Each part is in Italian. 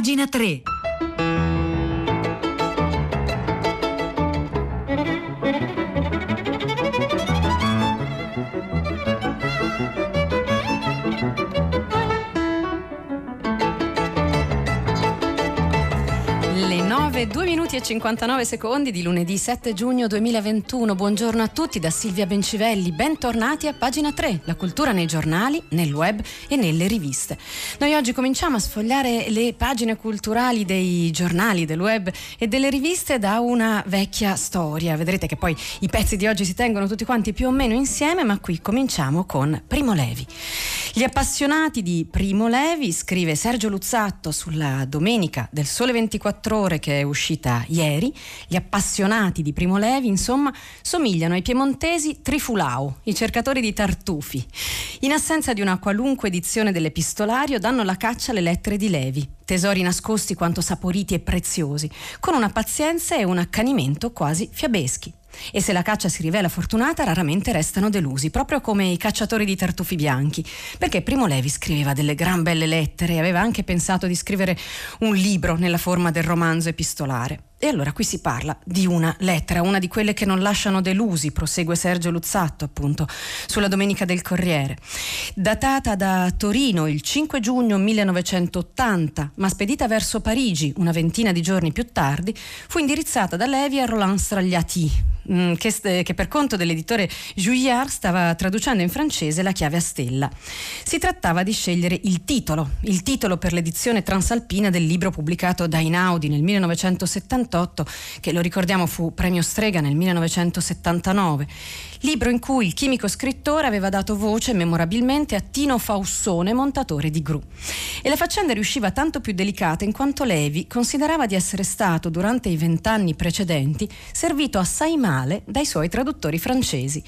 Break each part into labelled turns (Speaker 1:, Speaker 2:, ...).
Speaker 1: pagina 3.
Speaker 2: 9, 2 minuti e 59 secondi di lunedì 7 giugno 2021. Buongiorno a tutti da Silvia Bencivelli. Bentornati a pagina 3, la cultura nei giornali, nel web e nelle riviste. Noi oggi cominciamo a sfogliare le pagine culturali dei giornali, del web e delle riviste da una vecchia storia. Vedrete che poi i pezzi di oggi si tengono tutti quanti più o meno insieme, ma qui cominciamo con Primo Levi. Gli appassionati di Primo Levi, scrive Sergio Luzzatto sulla domenica del Sole 24 Ore che è uscita ieri, gli appassionati di Primo Levi, insomma, somigliano ai piemontesi Trifulao, i cercatori di tartufi. In assenza di una qualunque edizione dell'epistolario danno la caccia alle lettere di Levi, tesori nascosti quanto saporiti e preziosi, con una pazienza e un accanimento quasi fiabeschi. E se la caccia si rivela fortunata, raramente restano delusi, proprio come i cacciatori di tartufi bianchi, perché Primo Levi scriveva delle gran belle lettere e aveva anche pensato di scrivere un libro nella forma del romanzo epistolare. E allora qui si parla di una lettera, una di quelle che non lasciano delusi, prosegue Sergio Luzzatto appunto sulla Domenica del Corriere. Datata da Torino il 5 giugno 1980, ma spedita verso Parigi una ventina di giorni più tardi, fu indirizzata da Levi a Roland Stragliati, mm, che, che per conto dell'editore Juillard stava traducendo in francese la chiave a stella. Si trattava di scegliere il titolo, il titolo per l'edizione transalpina del libro pubblicato da Inaudi nel 1978, che lo ricordiamo fu premio Strega nel 1979 libro in cui il chimico scrittore aveva dato voce memorabilmente a Tino Faussone, montatore di Gru. E la faccenda riusciva tanto più delicata in quanto Levi considerava di essere stato, durante i vent'anni precedenti, servito assai male dai suoi traduttori francesi.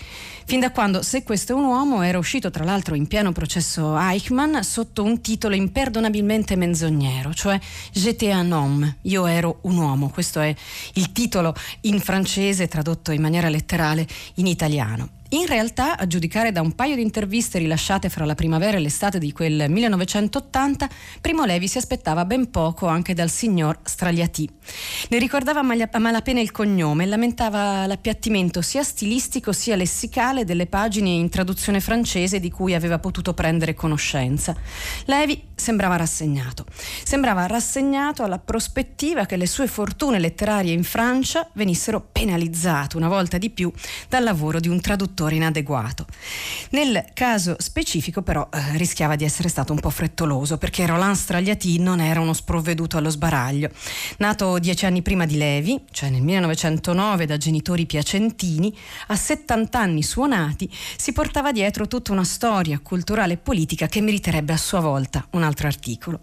Speaker 2: Fin da quando Se questo è un uomo era uscito tra l'altro in pieno processo Eichmann sotto un titolo imperdonabilmente menzognero, cioè J'étais un homme, io ero un uomo. Questo è il titolo in francese tradotto in maniera letterale in italiano. In realtà, a giudicare da un paio di interviste rilasciate fra la primavera e l'estate di quel 1980, Primo Levi si aspettava ben poco anche dal signor Stragliati. Ne ricordava a malapena il cognome e lamentava l'appiattimento sia stilistico sia lessicale delle pagine in traduzione francese di cui aveva potuto prendere conoscenza. Levi sembrava rassegnato. Sembrava rassegnato alla prospettiva che le sue fortune letterarie in Francia venissero penalizzate una volta di più dal lavoro di un traduttore inadeguato. Nel caso specifico però eh, rischiava di essere stato un po' frettoloso perché Roland Stragliati non era uno sprovveduto allo sbaraglio. Nato dieci anni prima di Levi, cioè nel 1909 da genitori piacentini, a 70 anni suonati si portava dietro tutta una storia culturale e politica che meriterebbe a sua volta un altro articolo.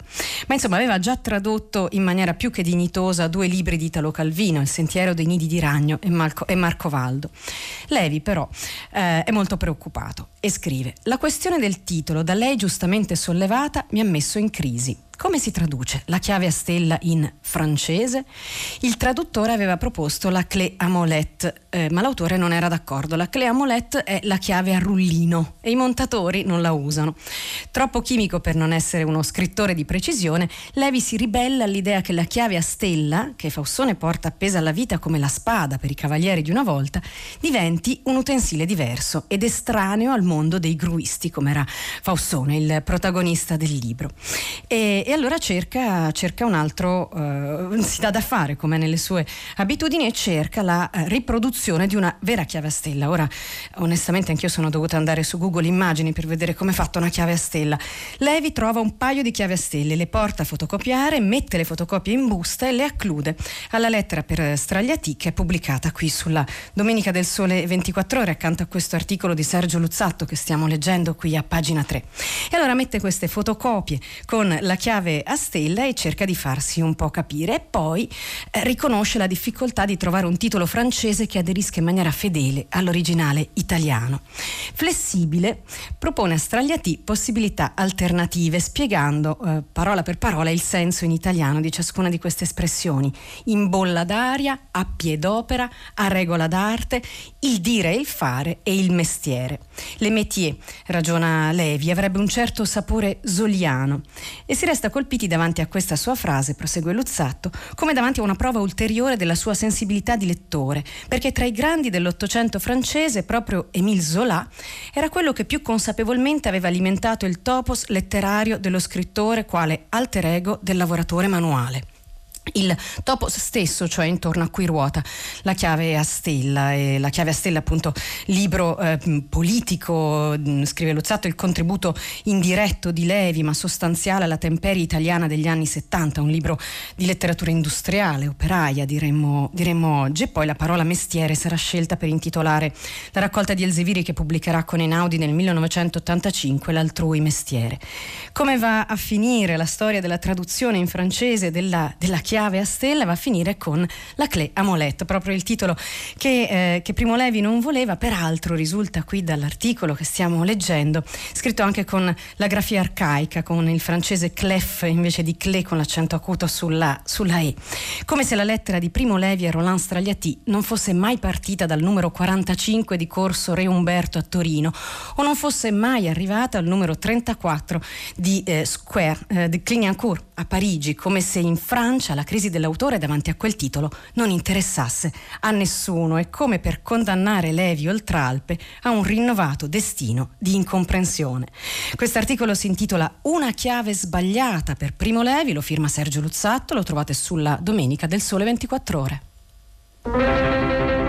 Speaker 2: Ma insomma aveva già tradotto in maniera più che dignitosa due libri di Italo Calvino, Il sentiero dei nidi di ragno e, Marco, e Marco Valdo. Levi però eh, è molto preoccupato e scrive La questione del titolo, da lei giustamente sollevata, mi ha messo in crisi. Come si traduce la chiave a stella in francese? Il traduttore aveva proposto la clé à molette, eh, ma l'autore non era d'accordo. La clé à molette è la chiave a rullino e i montatori non la usano. Troppo chimico per non essere uno scrittore di precisione, Levi si ribella all'idea che la chiave a stella, che Faussone porta appesa alla vita come la spada per i cavalieri di una volta, diventi un utensile diverso ed estraneo al mondo dei gruisti, come era Faussone, il protagonista del libro. E, e allora cerca, cerca un altro, eh, si dà da fare come nelle sue abitudini e cerca la eh, riproduzione di una vera chiave a stella. Ora, onestamente, anch'io sono dovuta andare su Google Immagini per vedere come è fatta una chiave a stella. Levi trova un paio di chiavi a stelle, le porta a fotocopiare, mette le fotocopie in busta e le acclude alla lettera per Stragliati che è pubblicata qui sulla Domenica del Sole 24 ore accanto a questo articolo di Sergio Luzzatto che stiamo leggendo qui a pagina 3. E allora mette queste fotocopie con la chiave a stella e cerca di farsi un po' capire e poi eh, riconosce la difficoltà di trovare un titolo francese che aderisca in maniera fedele all'originale italiano. Flessibile, propone a Stragliati possibilità alternative spiegando eh, parola per parola il senso in italiano di ciascuna di queste espressioni. In bolla d'aria, a piedopera, a regola d'arte, il dire e il fare e il mestiere. Le métier, ragiona Levi, avrebbe un certo sapore zoliano e si resta colpiti davanti a questa sua frase, prosegue Luzzatto, come davanti a una prova ulteriore della sua sensibilità di lettore, perché tra i grandi dell'Ottocento francese proprio Émile Zola era quello che più consapevolmente aveva alimentato il topos letterario dello scrittore quale alter ego del lavoratore manuale il topos stesso, cioè intorno a cui ruota la chiave a stella, e la chiave a stella appunto libro eh, politico, mm, scrive Luzzatto, il contributo indiretto di Levi ma sostanziale alla temperie italiana degli anni 70, un libro di letteratura industriale, operaia diremmo, diremmo oggi, e poi la parola mestiere sarà scelta per intitolare la raccolta di Elzeviri che pubblicherà con Einaudi nel 1985, L'altrui mestiere. Come va a finire la storia della traduzione in francese della, della chiave chiave a stella va a finire con la Clé Amolet, proprio il titolo che, eh, che Primo Levi non voleva, peraltro risulta qui dall'articolo che stiamo leggendo, scritto anche con la grafia arcaica, con il francese clef invece di clé con l'accento acuto sulla, sulla E, come se la lettera di Primo Levi a Roland Stragliati non fosse mai partita dal numero 45 di corso Re Umberto a Torino o non fosse mai arrivata al numero 34 di eh, Square eh, di Clignancourt a Parigi, come se in Francia la crisi dell'autore davanti a quel titolo non interessasse a nessuno e come per condannare Levi Oltralpe a un rinnovato destino di incomprensione. Quest'articolo si intitola Una chiave sbagliata per Primo Levi, lo firma Sergio Luzzatto, lo trovate sulla Domenica del Sole 24 Ore.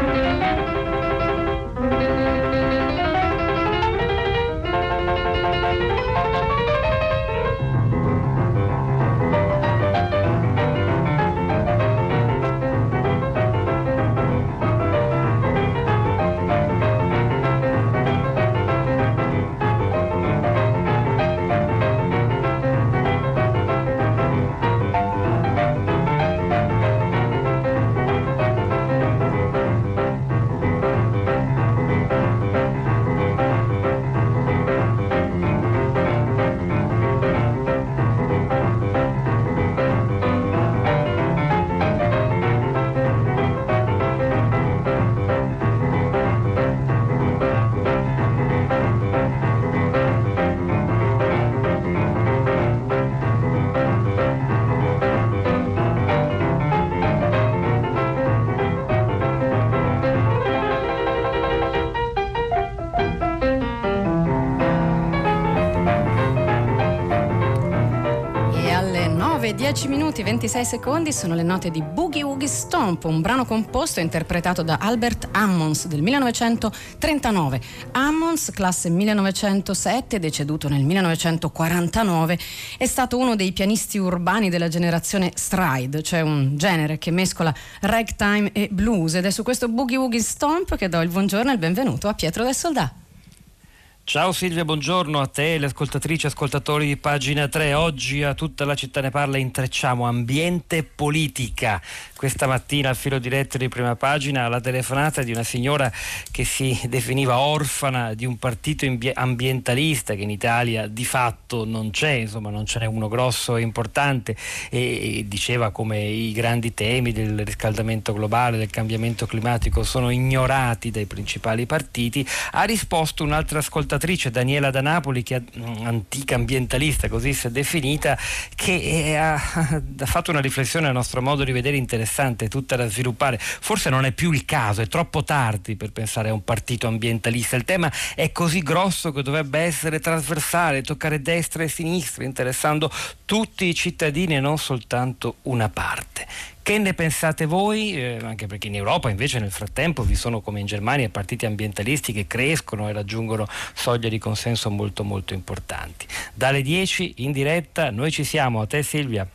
Speaker 2: E 10 minuti e 26 secondi sono le note di Boogie Woogie Stomp, un brano composto e interpretato da Albert Ammons del 1939. Ammons, classe 1907, deceduto nel 1949, è stato uno dei pianisti urbani della generazione stride, cioè un genere che mescola ragtime e blues ed è su questo Boogie Woogie Stomp che do il buongiorno e il benvenuto a Pietro del Soldato.
Speaker 1: Ciao Silvia, buongiorno a te, le ascoltatrici e ascoltatori di pagina 3. Oggi a tutta la città ne parla intrecciamo ambiente e politica. Questa mattina al filo diretto di prima pagina la telefonata di una signora che si definiva orfana di un partito ambientalista che in Italia di fatto non c'è, insomma non ce n'è uno grosso e importante e, diceva come i grandi temi del riscaldamento globale, del cambiamento climatico sono ignorati dai principali partiti. Ha risposto un'altra ascoltatrice ascoltatrice Daniela da Napoli, che è mm, antica ambientalista, così si è definita, che eh, ha, ha fatto una riflessione a nostro modo di vedere interessante, tutta da sviluppare. Forse non è più il caso, è troppo tardi per pensare a un partito ambientalista. Il tema è così grosso che dovrebbe essere trasversale, toccare destra e sinistra, interessando tutti i cittadini e non soltanto una parte. Che ne pensate voi? Eh, anche perché in Europa invece nel frattempo vi sono come in Germania partiti ambientalisti che crescono e raggiungono soglie di consenso molto molto importanti. Dalle 10 in diretta noi ci siamo, a te Silvia.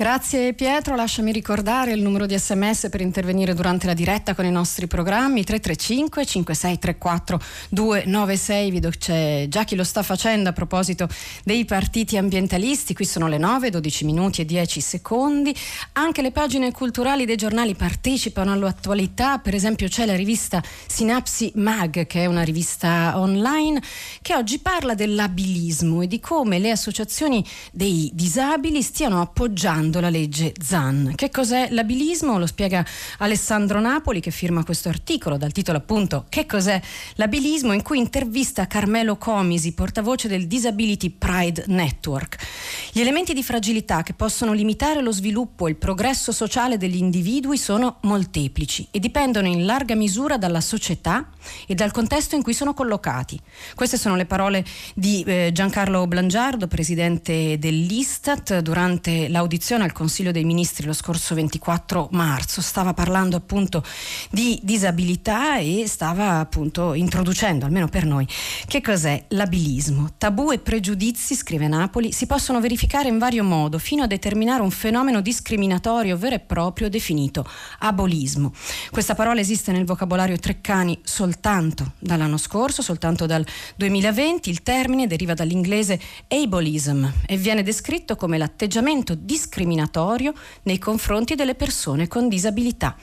Speaker 2: Grazie Pietro, lasciami ricordare il numero di sms per intervenire durante la diretta con i nostri programmi. 335 5634 296, vedo c'è già chi lo sta facendo a proposito dei partiti ambientalisti, qui sono le 9, 12 minuti e 10 secondi, anche le pagine culturali dei giornali partecipano all'attualità, per esempio c'è la rivista Sinapsi Mag che è una rivista online che oggi parla dell'abilismo e di come le associazioni dei disabili stiano appoggiando approvando la legge ZAN. Che cos'è l'abilismo? Lo spiega Alessandro Napoli che firma questo articolo dal titolo appunto Che cos'è l'abilismo in cui intervista Carmelo Comisi, portavoce del Disability Pride Network. Gli elementi di fragilità che possono limitare lo sviluppo e il progresso sociale degli individui sono molteplici e dipendono in larga misura dalla società e dal contesto in cui sono collocati. Queste sono le parole di eh, Giancarlo Blangiardo, presidente dell'Istat, durante l'audizione al Consiglio dei Ministri lo scorso 24 marzo. Stava parlando appunto di disabilità e stava appunto introducendo, almeno per noi, che cos'è l'abilismo. Tabù e pregiudizi, scrive Napoli, si possono verificare in vario modo fino a determinare un fenomeno discriminatorio vero e proprio definito abolismo. Questa parola esiste nel vocabolario Treccani soltanto dall'anno scorso, soltanto dal 2020. Il termine deriva dall'inglese ableism e viene descritto come l'atteggiamento discriminatorio nei confronti delle persone con disabilità.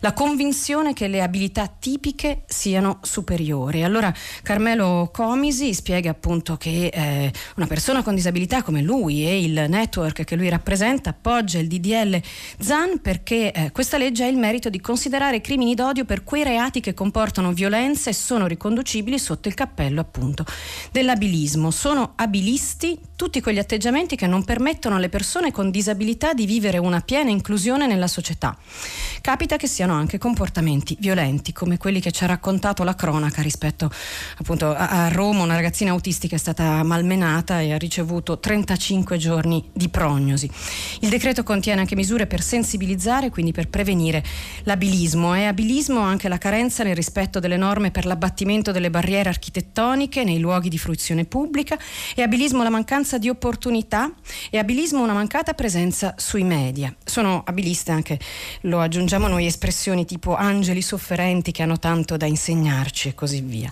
Speaker 2: La convinzione che le abilità tipiche siano superiori. Allora Carmelo Comisi spiega appunto che eh, una persona con disabilità come lui e il network che lui rappresenta appoggia il DDL ZAN perché eh, questa legge ha il merito di considerare crimini d'odio per quei reati che comportano violenza e sono riconducibili sotto il cappello appunto dell'abilismo. Sono abilisti tutti quegli atteggiamenti che non permettono alle persone con disabilità di vivere una piena inclusione nella società. Capita che siano anche comportamenti violenti come quelli che ci ha raccontato la cronaca rispetto appunto a, Roma una ragazzina autistica è stata malmenata e ha ricevuto 35 giorni di prognosi. Il decreto contiene anche misure per sensibilizzare, quindi per prevenire l'abilismo. È abilismo anche la carenza nel rispetto delle norme per l'abbattimento delle barriere architettoniche nei luoghi di fruizione pubblica, è abilismo la mancanza di opportunità e abilismo una mancata presenza sui media. Sono abiliste anche, lo aggiungiamo noi, espressioni tipo angeli sofferenti che hanno tanto da insegnarci e così via.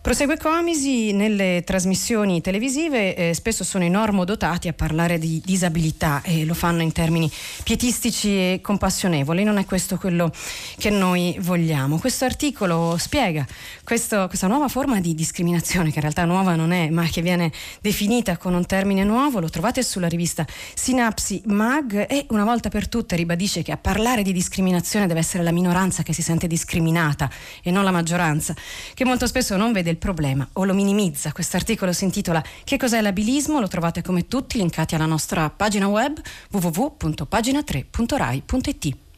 Speaker 2: Prosegue Comisi, nelle trasmissioni televisive eh, spesso sono i normodotati a parlare di disabilità e lo fanno in termini pietistici e compassionevoli, non è questo quello che noi vogliamo. Questo articolo spiega questo, questa nuova forma di discriminazione, che in realtà nuova non è, ma che viene definita con un termine nuovo, lo trovate sulla rivista Sinapsi Mag e una volta per tutte ribadisce che a parlare di discriminazione deve essere la minoranza che si sente discriminata e non la maggioranza, che molto spesso non vede il problema o lo minimizza. Questo articolo si intitola Che cos'è l'abilismo? Lo trovate come tutti linkati alla nostra pagina web www.pagina3.rai.it.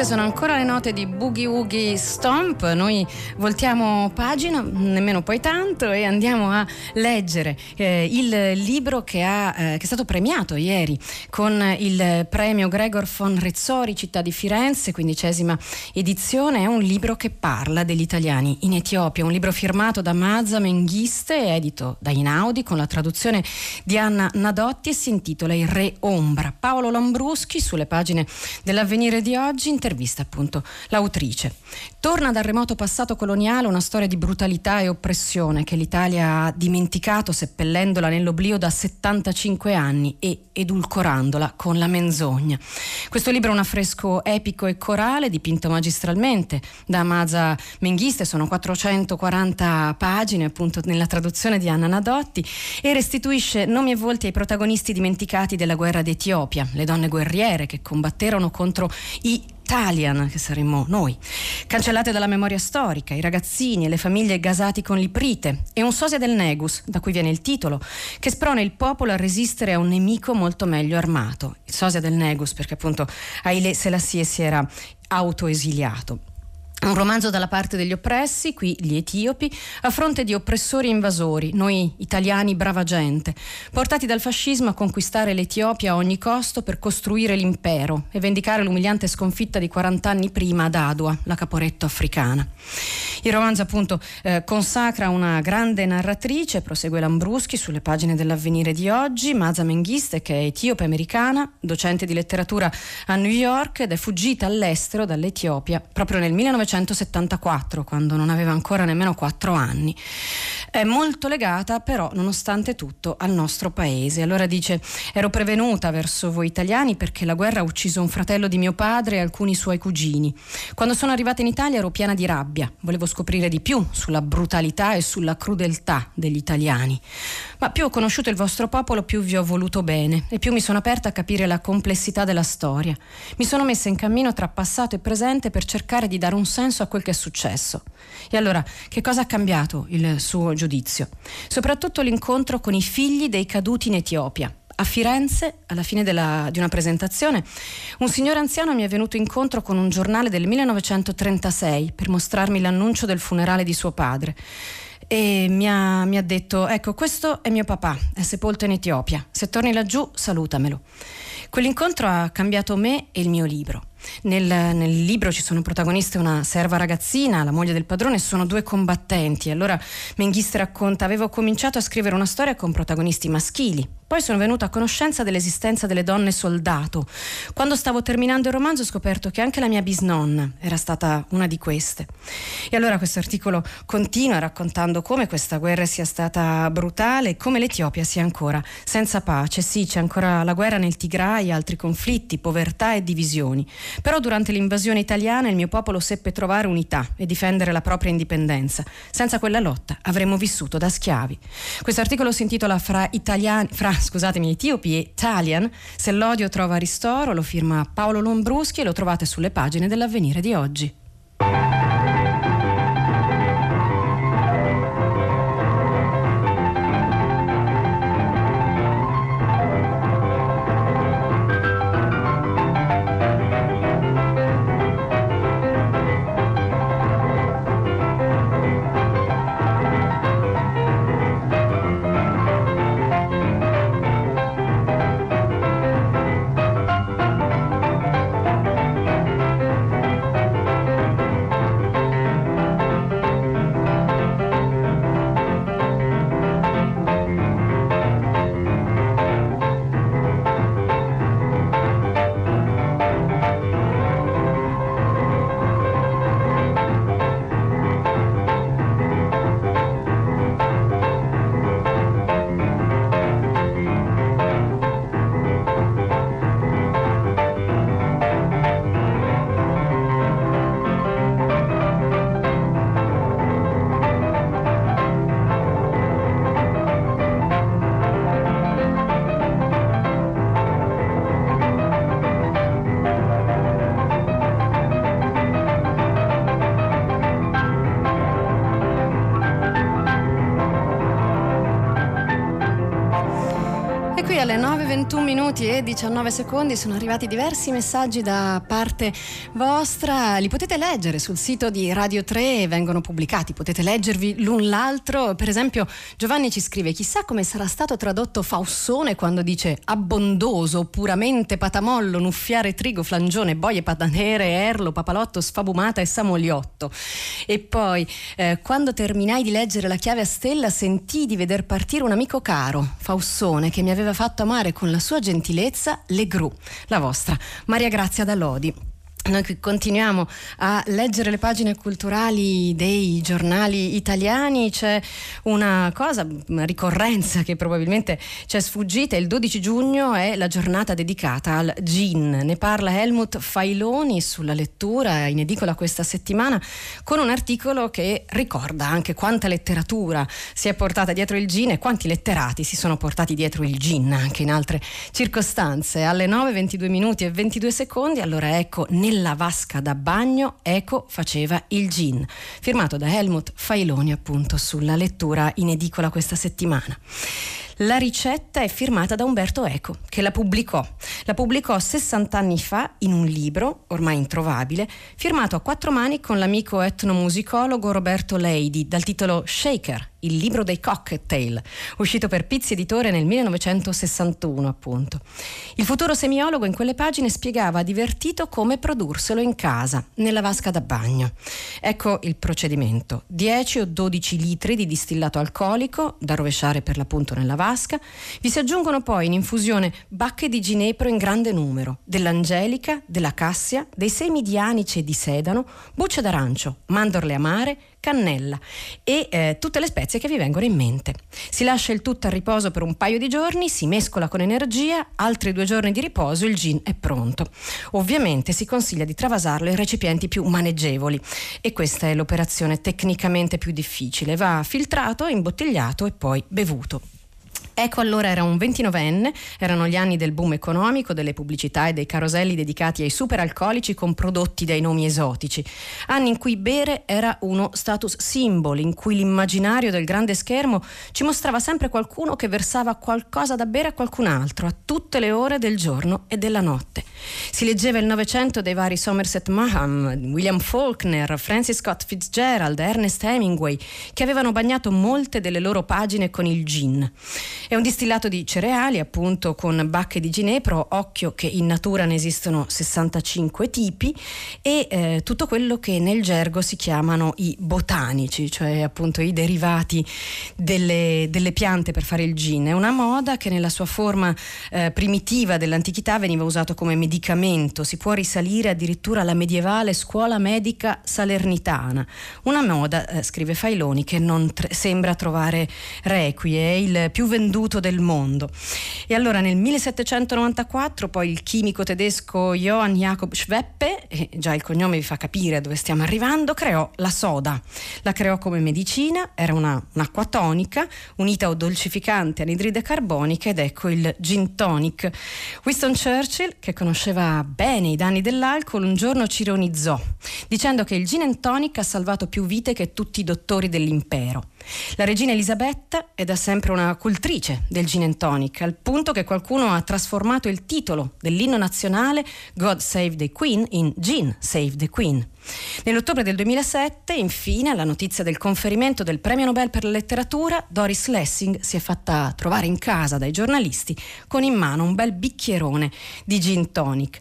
Speaker 2: Queste sono ancora le note di Boogie Woogie Stomp. Noi voltiamo pagina, nemmeno poi tanto, e andiamo a leggere eh, il libro che, ha, eh, che, è stato premiato ieri con il premio Gregor von Rezzori, città di Firenze, quindicesima edizione. È un libro che parla degli italiani in Etiopia, un libro firmato da Mazza Menghiste, edito da Inaudi, con la traduzione di Anna Nadotti e si intitola Il Re Ombra. Paolo Lambruschi, sulle pagine dell'avvenire di oggi, intervista appunto l'autrice. Torna dal remoto passato coloniale una storia di brutalità e oppressione che l'Italia ha dimenticato seppellendola nell'oblio da 75 anni e edulcorandola con la menzogna. Questo libro è un affresco epico e corale dipinto magistralmente da Maza Menghiste, sono 440 pagine appunto nella traduzione di Anna Nadotti e restituisce nomi e volti ai protagonisti dimenticati della guerra d'Etiopia, le donne guerriere che combatterono contro i Italian, che saremmo noi. Cancellate dalla memoria storica, i ragazzini e le famiglie gasati con l'iprite e un sosia del Negus, da cui viene il titolo, che sprona il popolo a resistere a un nemico molto meglio armato. Il sosia del Negus, perché appunto Haile Selassie si era autoesiliato. Un romanzo dalla parte degli oppressi, qui gli etiopi, a fronte di oppressori invasori, noi italiani brava gente, portati dal fascismo a conquistare l'Etiopia a ogni costo per costruire l'impero e vendicare l'umiliante sconfitta di 40 anni prima ad Adua, la caporetto africana. Il romanzo appunto eh, consacra una grande narratrice, prosegue Lambruschi sulle pagine dell'avvenire di oggi, Maza Menghiste che è etiope americana, docente di letteratura a New York ed è fuggita all'estero dall'Etiopia proprio nel 1900 1974, quando non aveva ancora nemmeno quattro anni. È molto legata però, nonostante tutto, al nostro paese. Allora dice, ero prevenuta verso voi italiani perché la guerra ha ucciso un fratello di mio padre e alcuni suoi cugini. Quando sono arrivata in Italia ero piena di rabbia, volevo scoprire di più sulla brutalità e sulla crudeltà degli italiani. Ma più ho conosciuto il vostro popolo, più vi ho voluto bene e più mi sono aperta a capire la complessità della storia. Mi sono messa in cammino tra passato e presente per cercare di dare un senso a quel che è successo. E allora, che cosa ha cambiato il suo giudizio? Soprattutto l'incontro con i figli dei caduti in Etiopia. A Firenze, alla fine della, di una presentazione, un signore anziano mi è venuto incontro con un giornale del 1936 per mostrarmi l'annuncio del funerale di suo padre e mi ha, mi ha, detto ecco questo è mio papà, è sepolto in Etiopia, se torni laggiù salutamelo. Quell'incontro ha cambiato me e il mio libro. Nel, nel, libro ci sono protagoniste una serva ragazzina, la moglie del padrone, sono due combattenti. Allora Menghiste racconta: Avevo cominciato a scrivere una storia con protagonisti maschili. Poi sono venuta a conoscenza dell'esistenza delle donne soldato. Quando stavo terminando il romanzo ho scoperto che anche la mia bisnonna era stata una di queste. E allora questo articolo continua raccontando come questa guerra sia stata brutale e come l'Etiopia sia ancora senza pace. Sì, c'è ancora la guerra nel Tigray, altri conflitti, povertà e divisioni. Però durante l'invasione italiana il mio popolo seppe trovare unità e difendere la propria indipendenza. Senza quella lotta avremmo vissuto da schiavi. Questo articolo si intitola Fra, italiani, fra scusatemi, etiopi e Italian. Se l'odio trova ristoro lo firma Paolo Lombruschi e lo trovate sulle pagine dell'avvenire di oggi. Alle 9.21 minuti e 19 secondi sono arrivati diversi messaggi da parte vostra. Li potete leggere sul sito di Radio 3, vengono pubblicati, potete leggervi l'un l'altro. Per esempio Giovanni ci scrive, chissà come sarà stato tradotto Faussone quando dice abbondoso, puramente patamollo, nuffiare trigo, flangione, boie patanere, erlo, papalotto, sfabumata e samoliotto. E poi eh, quando terminai di leggere la chiave a stella sentii di veder partire un amico caro, Faussone, che mi aveva fatto fatto amare con la sua gentilezza le gru, la vostra. Maria Grazia da Noi continuiamo a leggere le pagine culturali dei giornali italiani, c'è una cosa, una ricorrenza che probabilmente ci è sfuggita, il 12 giugno è la giornata dedicata al gin, ne parla Helmut Failoni sulla lettura in edicola questa settimana con un articolo che ricorda anche quanta letteratura si è portata dietro il gin e quanti letterati si sono portati dietro il gin anche in altre circostanze. Alle 9, 22 minuti e 22 secondi, allora ecco, ne Nella vasca da bagno Eco faceva il gin, firmato da Helmut Failoni appunto sulla lettura in edicola questa settimana. La ricetta è firmata da Umberto Eco, che la pubblicò. La pubblicò 60 anni fa in un libro, ormai introvabile, firmato a quattro mani con l'amico etnomusicologo Roberto Leidi, dal titolo Shaker, il libro dei cocktail, uscito per Pizzi Editore nel 1961 appunto. Il futuro semiologo in quelle pagine spiegava divertito come produrselo in casa, nella vasca da bagno. Ecco il procedimento. 10 o 12 litri di distillato alcolico, da rovesciare per l'appunto nella vasca. Vi si aggiungono poi in infusione bacche di ginepro in grande numero, dell'angelica, della cassia, dei semi di anice e di sedano, bucce d'arancio, mandorle amare, cannella e eh, tutte le spezie che vi vengono in mente. Si lascia il tutto a riposo per un paio di giorni, si mescola con energia, altri due giorni di riposo, il gin è pronto. Ovviamente si consiglia di travasarlo in recipienti più maneggevoli e questa è l'operazione tecnicamente più difficile. Va filtrato, imbottigliato e poi bevuto. Ecco allora era un 29enne, erano gli anni del boom economico, delle pubblicità e dei caroselli dedicati ai superalcolici con prodotti dai nomi esotici. Anni in cui bere era uno status symbol, in cui l'immaginario del grande schermo ci mostrava sempre qualcuno che versava qualcosa da bere a qualcun altro, a tutte le ore del giorno e della notte. Si leggeva il Novecento dei vari Somerset Maugham, William Faulkner, Francis Scott Fitzgerald, Ernest Hemingway, che avevano bagnato molte delle loro pagine con il gin. È un distillato di cereali, appunto, con bacche di ginepro, occhio che in natura ne esistono 65 tipi e eh, tutto quello che nel gergo si chiamano i botanici, cioè appunto i derivati delle, delle piante per fare il gin. È una moda che nella sua forma eh, primitiva dell'antichità veniva usato come medicamento, si può risalire addirittura alla medievale scuola medica salernitana. Una moda, eh, scrive Failoni, che non tre- sembra trovare requie, è il più venduto venduto del mondo. E allora nel 1794 poi il chimico tedesco Johann Jakob Schweppe, e già il cognome vi fa capire dove stiamo arrivando, creò la soda. La creò come medicina, era una, un'acqua tonica unita o dolcificante anidride carbonica ed ecco il gin tonic. Winston Churchill, che conosceva bene i danni dell'alcol, un giorno ci ironizzò dicendo che il gin and tonic ha salvato più vite che tutti i dottori dell'impero. La regina Elisabetta è da sempre una cultrice del gin and tonic, al punto che qualcuno ha trasformato il titolo dell'inno nazionale God Save the Queen in Gin Save the Queen. Nell'ottobre del 2007, infine, alla notizia del conferimento del premio Nobel per la letteratura, Doris Lessing si è fatta trovare in casa dai giornalisti con in mano un bel bicchierone di gin tonic.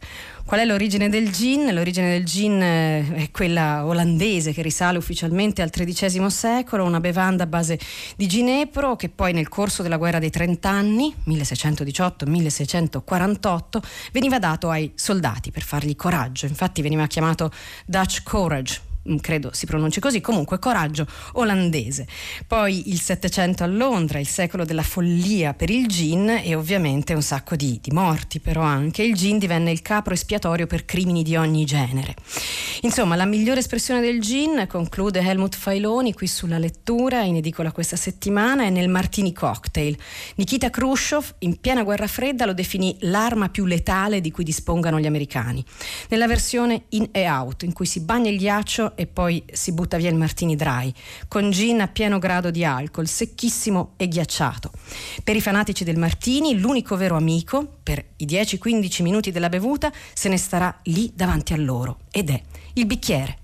Speaker 2: Qual è l'origine del gin? L'origine del gin eh, è quella olandese che risale ufficialmente al XIII secolo, una bevanda a base di ginepro che poi nel corso della guerra dei trent'anni, 1618-1648, veniva dato ai soldati per fargli coraggio. Infatti veniva chiamato Dutch Courage, credo si pronunci così, comunque coraggio olandese. Poi il Settecento a Londra, il secolo della follia per il gin e ovviamente un sacco di, di, morti, però anche il gin divenne il capro espiatorio per crimini di ogni genere. Insomma, la migliore espressione del gin, conclude Helmut Failoni qui sulla lettura, in edicola questa settimana, è nel Martini Cocktail. Nikita Khrushchev, in piena guerra fredda, lo definì l'arma più letale di cui dispongano gli americani. Nella versione in e out, in cui si bagna il ghiaccio e poi si butta via il martini dry, con gin a pieno grado di alcol, secchissimo e ghiacciato. Per i fanatici del martini, l'unico vero amico, per i 10-15 minuti della bevuta, se ne starà lì davanti a loro, ed è il bicchiere.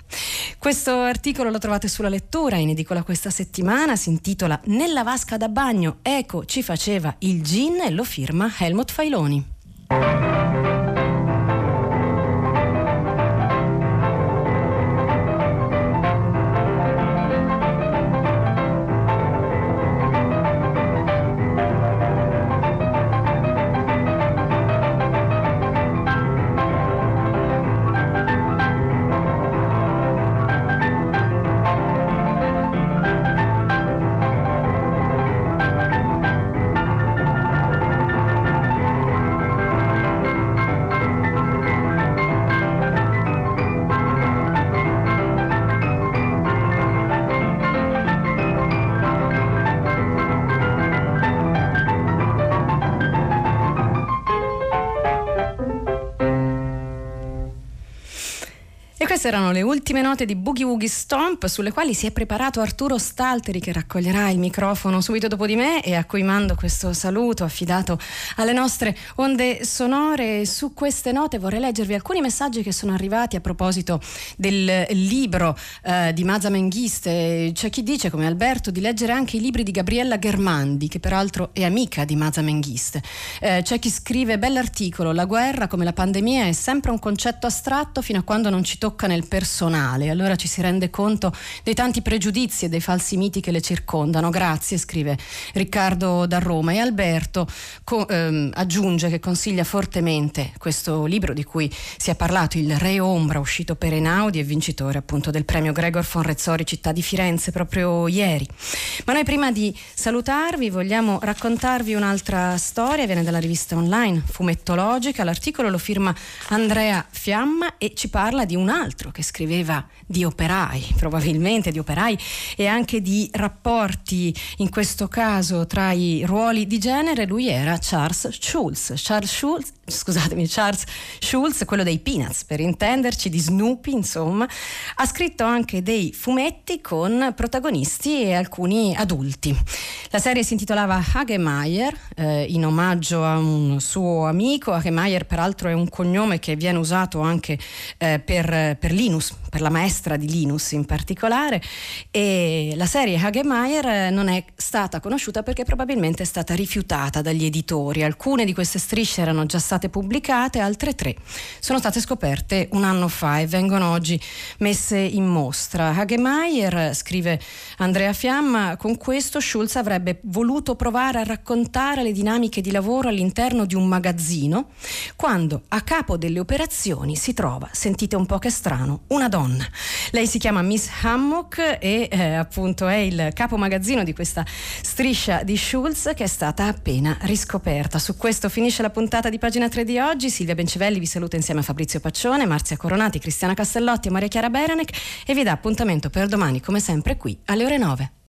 Speaker 2: Questo articolo lo trovate sulla lettura in edicola questa settimana, si intitola Nella vasca da bagno Eco ci faceva il gin e lo firma Helmut Failoni. Queste erano le ultime note di Boogie Woogie Stomp sulle quali si è preparato Arturo Stalteri che raccoglierà il microfono subito dopo di me e a cui mando questo saluto affidato alle nostre onde sonore. Su queste note vorrei leggervi alcuni messaggi che sono arrivati a proposito del libro eh, di Mazza Menghiste. C'è chi dice, come Alberto, di leggere anche i libri di Gabriella Germandi, che peraltro è amica di Mazza Menghiste. Eh, c'è chi scrive bell'articolo, la guerra come la pandemia è sempre un concetto astratto fino a quando non ci tocca nel personale. Allora ci si rende conto dei tanti pregiudizi e dei falsi miti che le circondano. Grazie, scrive Riccardo da Roma. E Alberto co- ehm, aggiunge che consiglia fortemente questo libro di cui si è parlato, Il Re Ombra, uscito per Enaudi e vincitore appunto del premio Gregor von Rezzori Città di Firenze proprio ieri. Ma noi prima di salutarvi vogliamo raccontarvi un'altra storia, viene dalla rivista online Fumettologica, l'articolo lo firma Andrea Fiamma e ci parla di un altro che scriveva di operai, probabilmente di operai e anche di rapporti, in questo caso tra i ruoli di genere, lui era Charles Schulz. Charles Schulz, scusatemi, Charles Schulz, quello dei Peanuts, per intenderci, di Snoopy, insomma, ha scritto anche dei fumetti con protagonisti e alcuni adulti. La serie si intitolava Hagemeyer, eh, in omaggio a un suo amico. Hagemeyer, peraltro, è un cognome che viene usato anche eh, per, per Linus, per la maestra di Linus in particolare e la serie Hagemeyer eh, non è stata conosciuta perché probabilmente è stata rifiutata dagli editori. Alcune di queste strisce erano già state pubblicate, altre tre sono state scoperte un anno fa e vengono oggi messe in mostra. Hagemeyer, scrive Andrea Fiamma, con questo Schulz avrebbe voluto provare a raccontare le dinamiche di lavoro all'interno di un magazzino quando a capo delle operazioni si trova, sentite un po' che strano, una donna. Lei si chiama Miss Hammock e eh, appunto è il capo magazzino di questa striscia di Schulz che è stata appena riscoperta. Su questo finisce la puntata di pagina 3 di oggi. Silvia Bencivelli vi saluta insieme a Fabrizio Paccione, Marzia Coronati, Cristiana Castellotti e Maria Chiara Beranec e vi dà appuntamento per domani come sempre qui alle ore 9.